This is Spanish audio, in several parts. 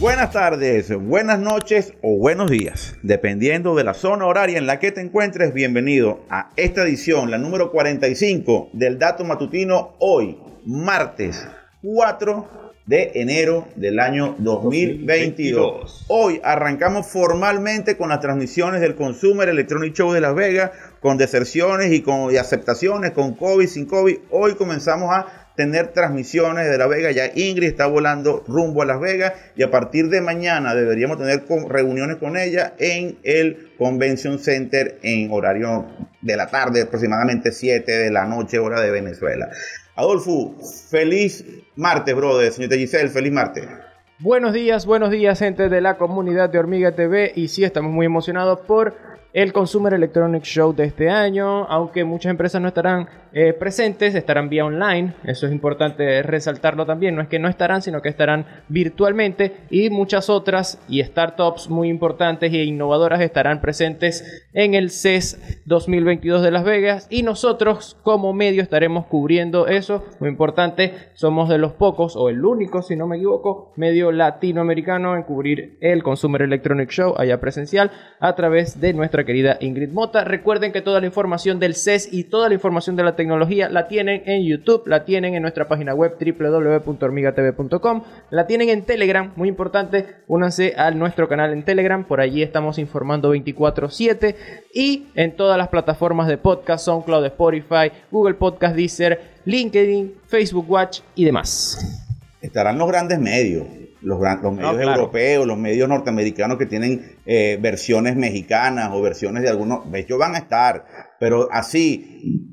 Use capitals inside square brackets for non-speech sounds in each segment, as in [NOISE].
Buenas tardes, buenas noches o buenos días, dependiendo de la zona horaria en la que te encuentres. Bienvenido a esta edición, la número 45 del Dato Matutino, hoy, martes 4 de enero del año 2022. Hoy arrancamos formalmente con las transmisiones del Consumer Electronic Show de Las Vegas, con deserciones y con y aceptaciones, con COVID, sin COVID. Hoy comenzamos a tener transmisiones de La Vega. Ya Ingrid está volando rumbo a Las Vegas y a partir de mañana deberíamos tener reuniones con ella en el Convention Center en horario de la tarde, aproximadamente 7 de la noche, hora de Venezuela. Adolfo, feliz martes, brother. Señorita Giselle, feliz martes. Buenos días, buenos días, gente de la comunidad de Hormiga TV. Y sí, estamos muy emocionados por el Consumer Electronic Show de este año, aunque muchas empresas no estarán eh, presentes, estarán vía online, eso es importante resaltarlo también, no es que no estarán, sino que estarán virtualmente. Y muchas otras y startups muy importantes e innovadoras estarán presentes en el CES 2022 de Las Vegas. Y nosotros como medio estaremos cubriendo eso, muy importante, somos de los pocos o el único, si no me equivoco, medio latinoamericano en cubrir el Consumer Electronic Show allá presencial a través de nuestra querida Ingrid Mota. Recuerden que toda la información del CES y toda la información de la tecnología la tienen en YouTube, la tienen en nuestra página web www.hormigatv.com, la tienen en Telegram, muy importante, únanse a nuestro canal en Telegram, por allí estamos informando 24/7 y en todas las plataformas de podcast, SoundCloud, Spotify, Google Podcast, Deezer, LinkedIn, Facebook Watch y demás. Estarán los grandes medios los, medios europeos, los medios norteamericanos que tienen eh, versiones mexicanas o versiones de algunos, ellos van a estar, pero así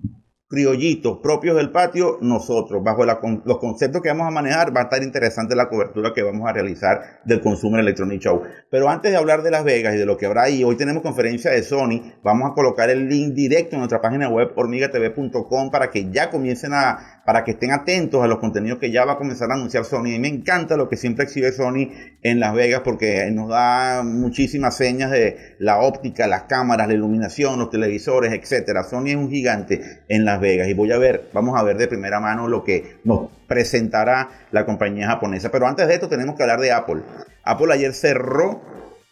criollitos propios del patio, nosotros, bajo los conceptos que vamos a manejar, va a estar interesante la cobertura que vamos a realizar del Consumer Electronic Show. Pero antes de hablar de Las Vegas y de lo que habrá ahí, hoy tenemos conferencia de Sony, vamos a colocar el link directo en nuestra página web hormigatv.com para que ya comiencen a para que estén atentos a los contenidos que ya va a comenzar a anunciar Sony. Y me encanta lo que siempre exhibe Sony en Las Vegas porque nos da muchísimas señas de la óptica, las cámaras, la iluminación, los televisores, etcétera. Sony es un gigante en Las Vegas y voy a ver, vamos a ver de primera mano lo que nos presentará la compañía japonesa. Pero antes de esto tenemos que hablar de Apple. Apple ayer cerró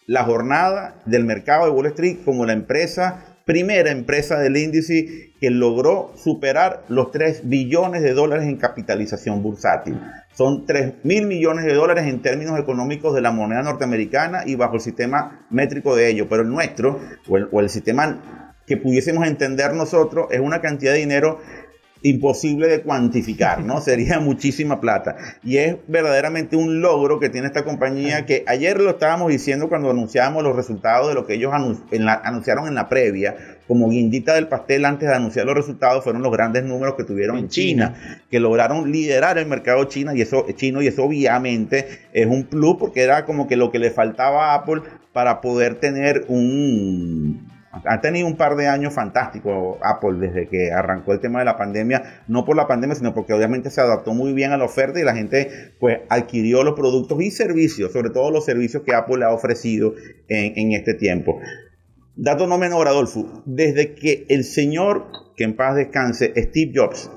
la jornada del mercado de Wall Street como la empresa primera empresa del índice que logró superar los 3 billones de dólares en capitalización bursátil. Son 3 mil millones de dólares en términos económicos de la moneda norteamericana y bajo el sistema métrico de ello. Pero el nuestro, o el, o el sistema que pudiésemos entender nosotros, es una cantidad de dinero imposible de cuantificar, ¿no? [LAUGHS] Sería muchísima plata. Y es verdaderamente un logro que tiene esta compañía que ayer lo estábamos diciendo cuando anunciábamos los resultados de lo que ellos anunciaron en la previa, como guindita del pastel antes de anunciar los resultados, fueron los grandes números que tuvieron en, China, que lograron liderar el mercado chino y eso chino y eso obviamente es un plus porque era como que lo que le faltaba a Apple para poder tener un ha tenido un par de años fantásticos Apple desde que arrancó el tema de la pandemia, no por la pandemia, sino porque obviamente se adaptó muy bien a la oferta y la gente pues adquirió los productos y servicios, sobre todo los servicios que Apple le ha ofrecido en, este tiempo. Dato no menor, Adolfo, desde que el señor, que en paz descanse, Steve Jobs,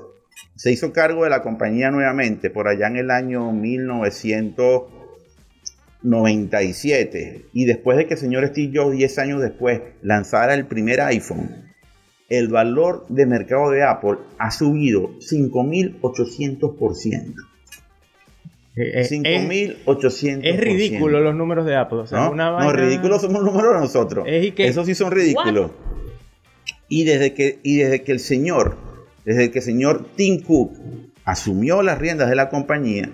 se hizo cargo de la compañía nuevamente por allá en el año 1900 97 y después de que el señor Steve Jobs 10 años después lanzara el primer iPhone, el valor de mercado de Apple ha subido 5.800%. 5.800%. Es ridículo los números de Apple. ¿No? no, ridículos somos los números de nosotros. Esos sí son ridículos. Y desde, que, y desde que el señor, desde que el señor Tim Cook asumió las riendas de la compañía,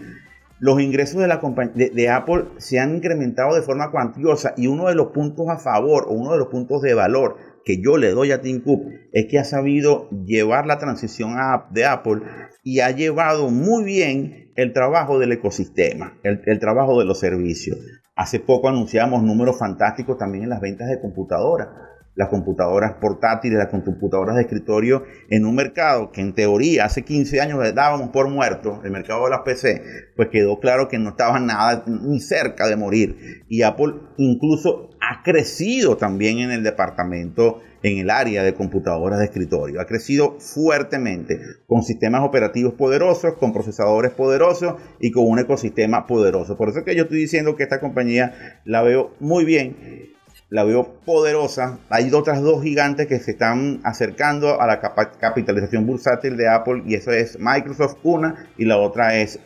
los ingresos de, la de, Apple se han incrementado de forma cuantiosa y uno de los puntos a favor o uno de los puntos de valor que yo le doy a Tim Cook es que ha sabido llevar la transición de Apple y ha llevado muy bien el trabajo del ecosistema, el trabajo de los servicios. Hace poco anunciamos números fantásticos también en las ventas de computadoras las computadoras portátiles, las computadoras de escritorio en un mercado que en teoría hace 15 años dábamos por muerto, el mercado de las PC, pues quedó claro que no estaba nada ni cerca de morir. Y Apple incluso ha crecido también en el departamento, en el área de computadoras de escritorio. Ha crecido fuertemente con sistemas operativos poderosos, con procesadores poderosos y con un ecosistema poderoso. Por eso es que yo estoy diciendo que esta compañía la veo muy bien la veo poderosa. Hay otras dos gigantes que se están acercando a la capitalización bursátil de Apple y eso es Microsoft una y la otra es,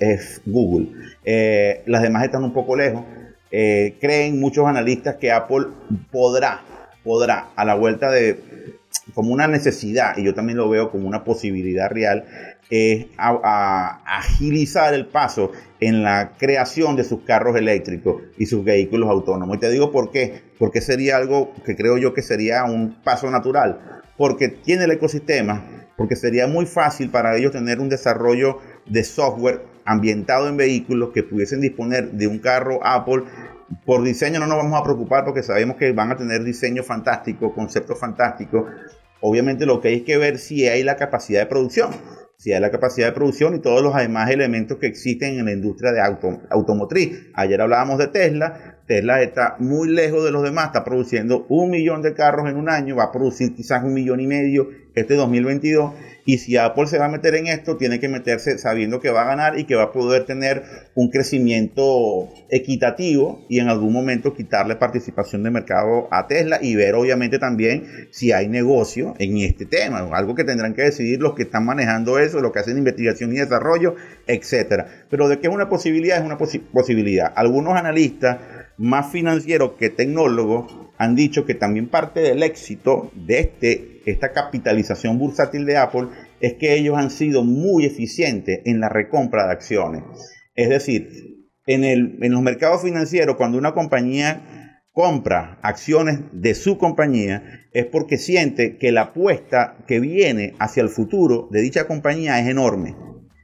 Google. Eh, las demás están un poco lejos. Eh, creen muchos analistas que Apple podrá, podrá a la vuelta de como una necesidad y yo también lo veo como una posibilidad real es a, agilizar el paso en la creación de sus carros eléctricos y sus vehículos autónomos. Y te digo por qué, porque sería algo que creo yo que sería un paso natural, porque tiene el ecosistema, porque sería muy fácil para ellos tener un desarrollo de software ambientado en vehículos que pudiesen disponer de un carro Apple por diseño no nos vamos a preocupar porque sabemos que van a tener diseño fantástico, conceptos fantásticos. Obviamente lo que hay que ver si hay la capacidad de producción si hay la capacidad de producción y todos los demás elementos que existen en la industria de auto, automotriz. Ayer hablábamos de Tesla, Tesla está muy lejos de los demás, está produciendo un millón de carros en un año, va a producir quizás un millón y medio este 2022 y si Apple se va a meter en esto, tiene que meterse sabiendo que va a ganar y que va a poder tener un crecimiento equitativo y en algún momento quitarle participación de mercado a Tesla y ver obviamente también si hay negocio en este tema, algo que tendrán que decidir los que están manejando eso, los que hacen investigación y desarrollo, etcétera. Pero de que es una posibilidad, es una posibilidad. Algunos analistas más financieros que tecnólogos han dicho que también parte del éxito de este, esta capitalización bursátil de Apple es que ellos han sido muy eficientes en la recompra de acciones. Es decir, en, el, en los mercados financieros, cuando una compañía compra acciones de su compañía, es porque siente que la apuesta que viene hacia el futuro de dicha compañía es enorme.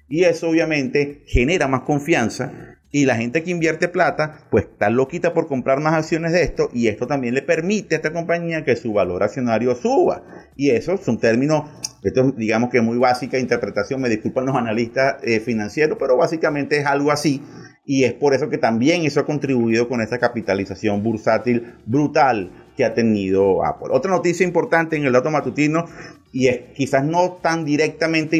Y eso obviamente genera más confianza y la gente que invierte plata, pues está loquita por comprar más acciones de esto y esto también le permite a esta compañía que su valor accionario suba. Y eso es un término, esto digamos que muy básica interpretación, me disculpan los analistas eh, financieros, pero básicamente es algo así. Y es por eso que también eso ha contribuido con esta capitalización bursátil brutal que ha tenido Apple. Otra noticia importante en el dato matutino y es quizás no tan directamente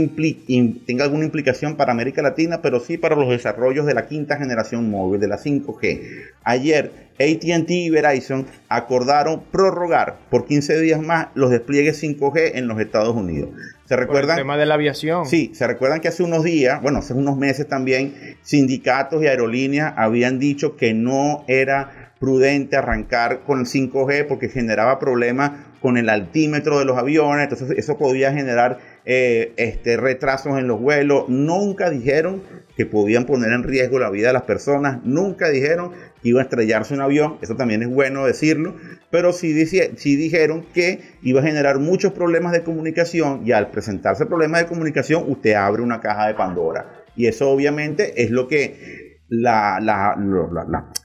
tenga alguna implicación para América Latina, pero sí para los desarrollos de la quinta generación móvil, de la 5G. Ayer ATT y Verizon acordaron prorrogar por 15 días más los despliegues 5G en los Estados Unidos. ¿Se recuerdan? el tema de la aviación. Sí, se recuerdan que hace unos días, bueno, hace unos meses también, sindicatos y aerolíneas habían dicho que no era prudente arrancar con el 5G porque generaba problemas con el altímetro de los aviones, entonces eso podía generar eh, este, retrasos en los vuelos. Nunca dijeron que podían poner en riesgo la vida de las personas, nunca dijeron que iba a estrellarse un avión, eso también es bueno decirlo, pero sí, sí dijeron que iba a generar muchos problemas de comunicación y al presentarse problemas de comunicación usted abre una caja de Pandora. Y eso obviamente es lo que la, la,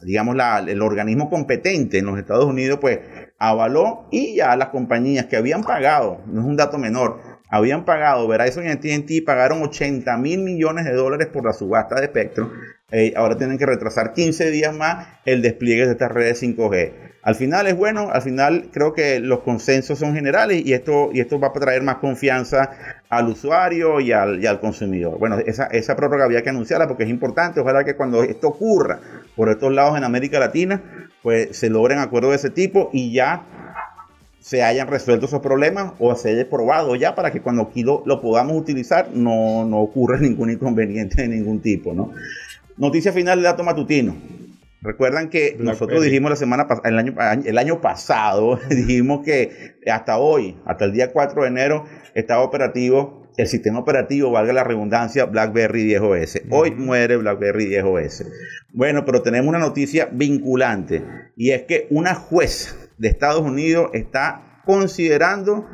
digamos, el organismo competente en los Estados Unidos, pues avaló y ya las compañías que habían pagado, no es un dato menor, habían pagado, Verizon y AT&T pagaron 80 mil millones de dólares por la subasta de espectro, eh, ahora tienen que retrasar 15 días más el despliegue de estas redes 5G. Al final es bueno, al final creo que los consensos son generales y esto, y esto va a traer más confianza al usuario y al, y al consumidor. Bueno, esa, esa prórroga había que anunciarla porque es importante. Ojalá que cuando esto ocurra por estos lados en América Latina, pues se logren acuerdos de ese tipo y ya se hayan resuelto esos problemas o se haya probado ya para que cuando aquí lo, podamos utilizar no, no ocurra [LAUGHS] ningún inconveniente de ningún tipo, ¿no? Noticia final de dato matutino. Recuerdan que nosotros dijimos la semana el año, el año pasado, [LAUGHS] dijimos que hasta hoy, hasta el día 4 de enero, estaba operativo el sistema operativo, valga la redundancia, BlackBerry 10OS. Hoy muere BlackBerry 10OS. Bueno, pero tenemos una noticia vinculante y es que una jueza de Estados Unidos está considerando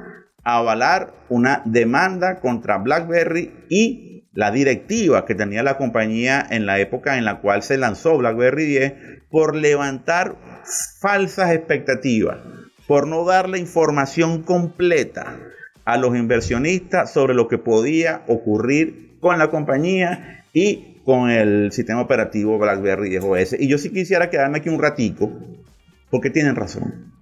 avalar una demanda contra BlackBerry y la directiva que tenía la compañía en la época en la cual se lanzó BlackBerry 10 por levantar falsas expectativas por no darle información completa a los inversionistas sobre lo que podía ocurrir con la compañía y con el sistema operativo BlackBerry 10 OS. Y yo sí quisiera quedarme aquí un ratico, porque tienen razón.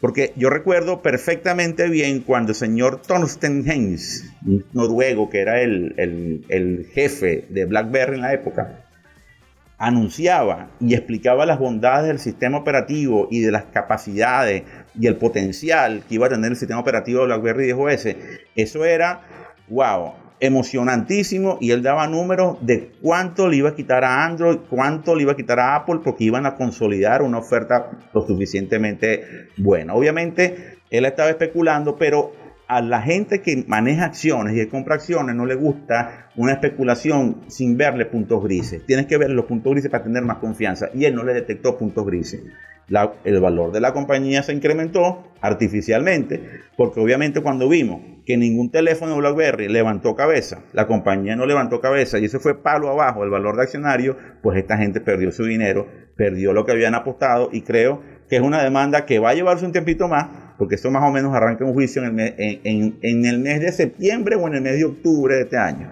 Porque yo recuerdo perfectamente bien cuando el señor Thorsten Heinz, noruego que era el, el jefe de BlackBerry en la época, anunciaba y explicaba las bondades del sistema operativo y de las capacidades y el potencial que iba a tener el sistema operativo de BlackBerry 10 OS, eso era, wow, emocionantísimo y él daba números de cuánto le iba a quitar a Android, cuánto le iba a quitar a Apple, porque iban a consolidar una oferta lo suficientemente buena. Obviamente, él estaba especulando, pero a la gente que maneja acciones y que compra acciones no le gusta una especulación sin verle puntos grises. Tienes que ver los puntos grises para tener más confianza. Y él no le detectó puntos grises. el valor de la compañía se incrementó artificialmente, porque obviamente cuando vimos que ningún teléfono BlackBerry levantó cabeza, la compañía no levantó cabeza y eso fue palo abajo el valor de accionario, pues esta gente perdió su dinero, perdió lo que habían apostado y creo que es una demanda que va a llevarse un tiempito más, porque esto más o menos arranca un juicio en el, mes, de septiembre o en el mes de octubre de este año.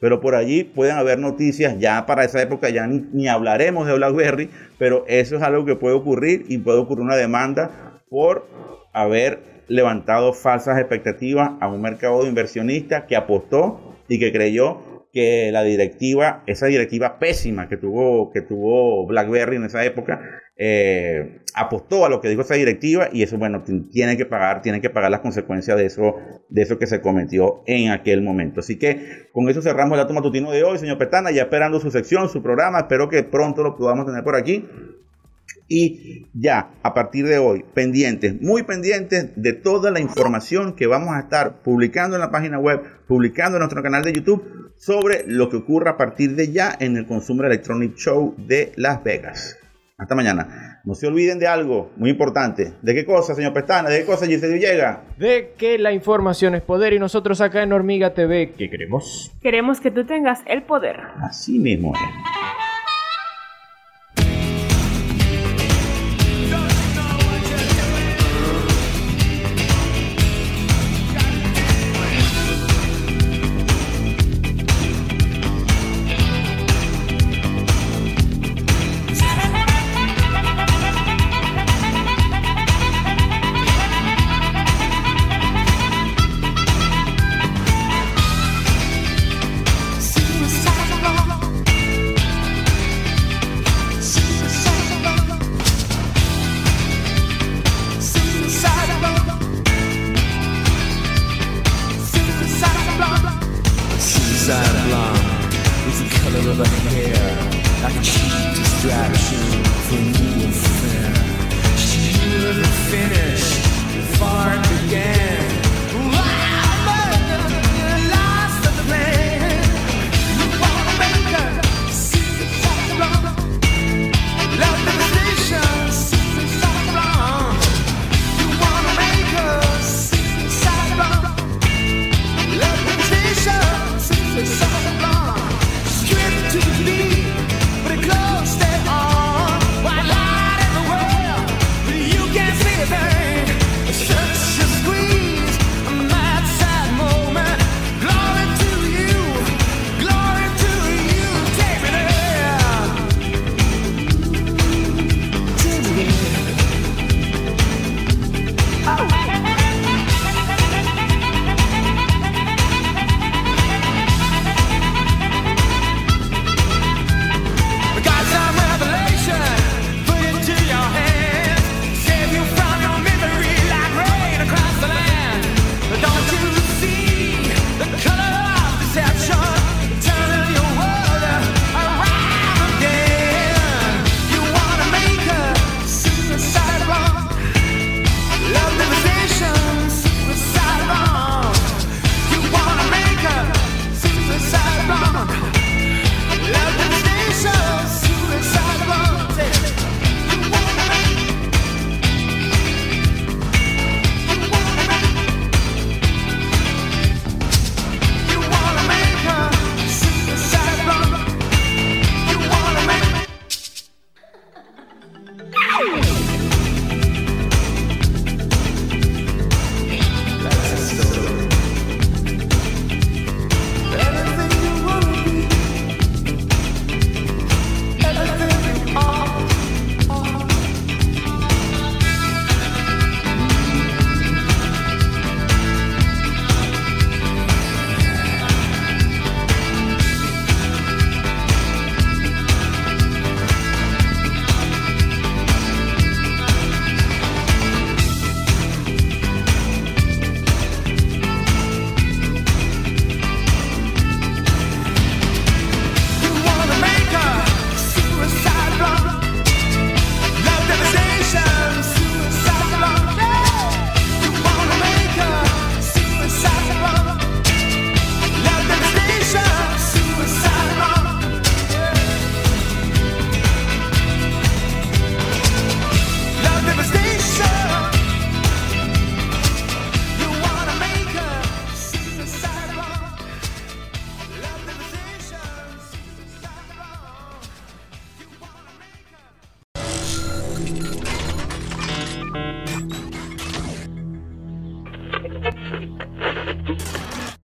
Pero por allí pueden haber noticias, ya para esa época ya ni, hablaremos de BlackBerry, pero eso es algo que puede ocurrir y puede ocurrir una demanda por haber levantado falsas expectativas a un mercado de inversionistas que apostó y que creyó que la directiva, esa directiva pésima que tuvo, que tuvo BlackBerry en esa época, eh, apostó a lo que dijo esa directiva y eso, bueno, tiene que pagar, tiene que pagar las consecuencias de eso, de eso que se cometió en aquel momento. Así que con eso cerramos el dato matutino de hoy, señor Petana, ya esperando su sección, su programa, espero que pronto lo podamos tener por aquí. Y ya, a partir de hoy, pendientes, muy pendientes de toda la información que vamos a estar publicando en la página web, publicando en nuestro canal de YouTube sobre lo que ocurra a partir de ya en el Consumer Electronic Show de Las Vegas. Hasta mañana. No se olviden de algo muy importante. ¿De qué cosa, señor Pestana? ¿De qué cosa, Giselle llega? De que la información es poder y nosotros acá en Hormiga TV, ¿qué queremos? Queremos que tú tengas el poder. Así mismo es.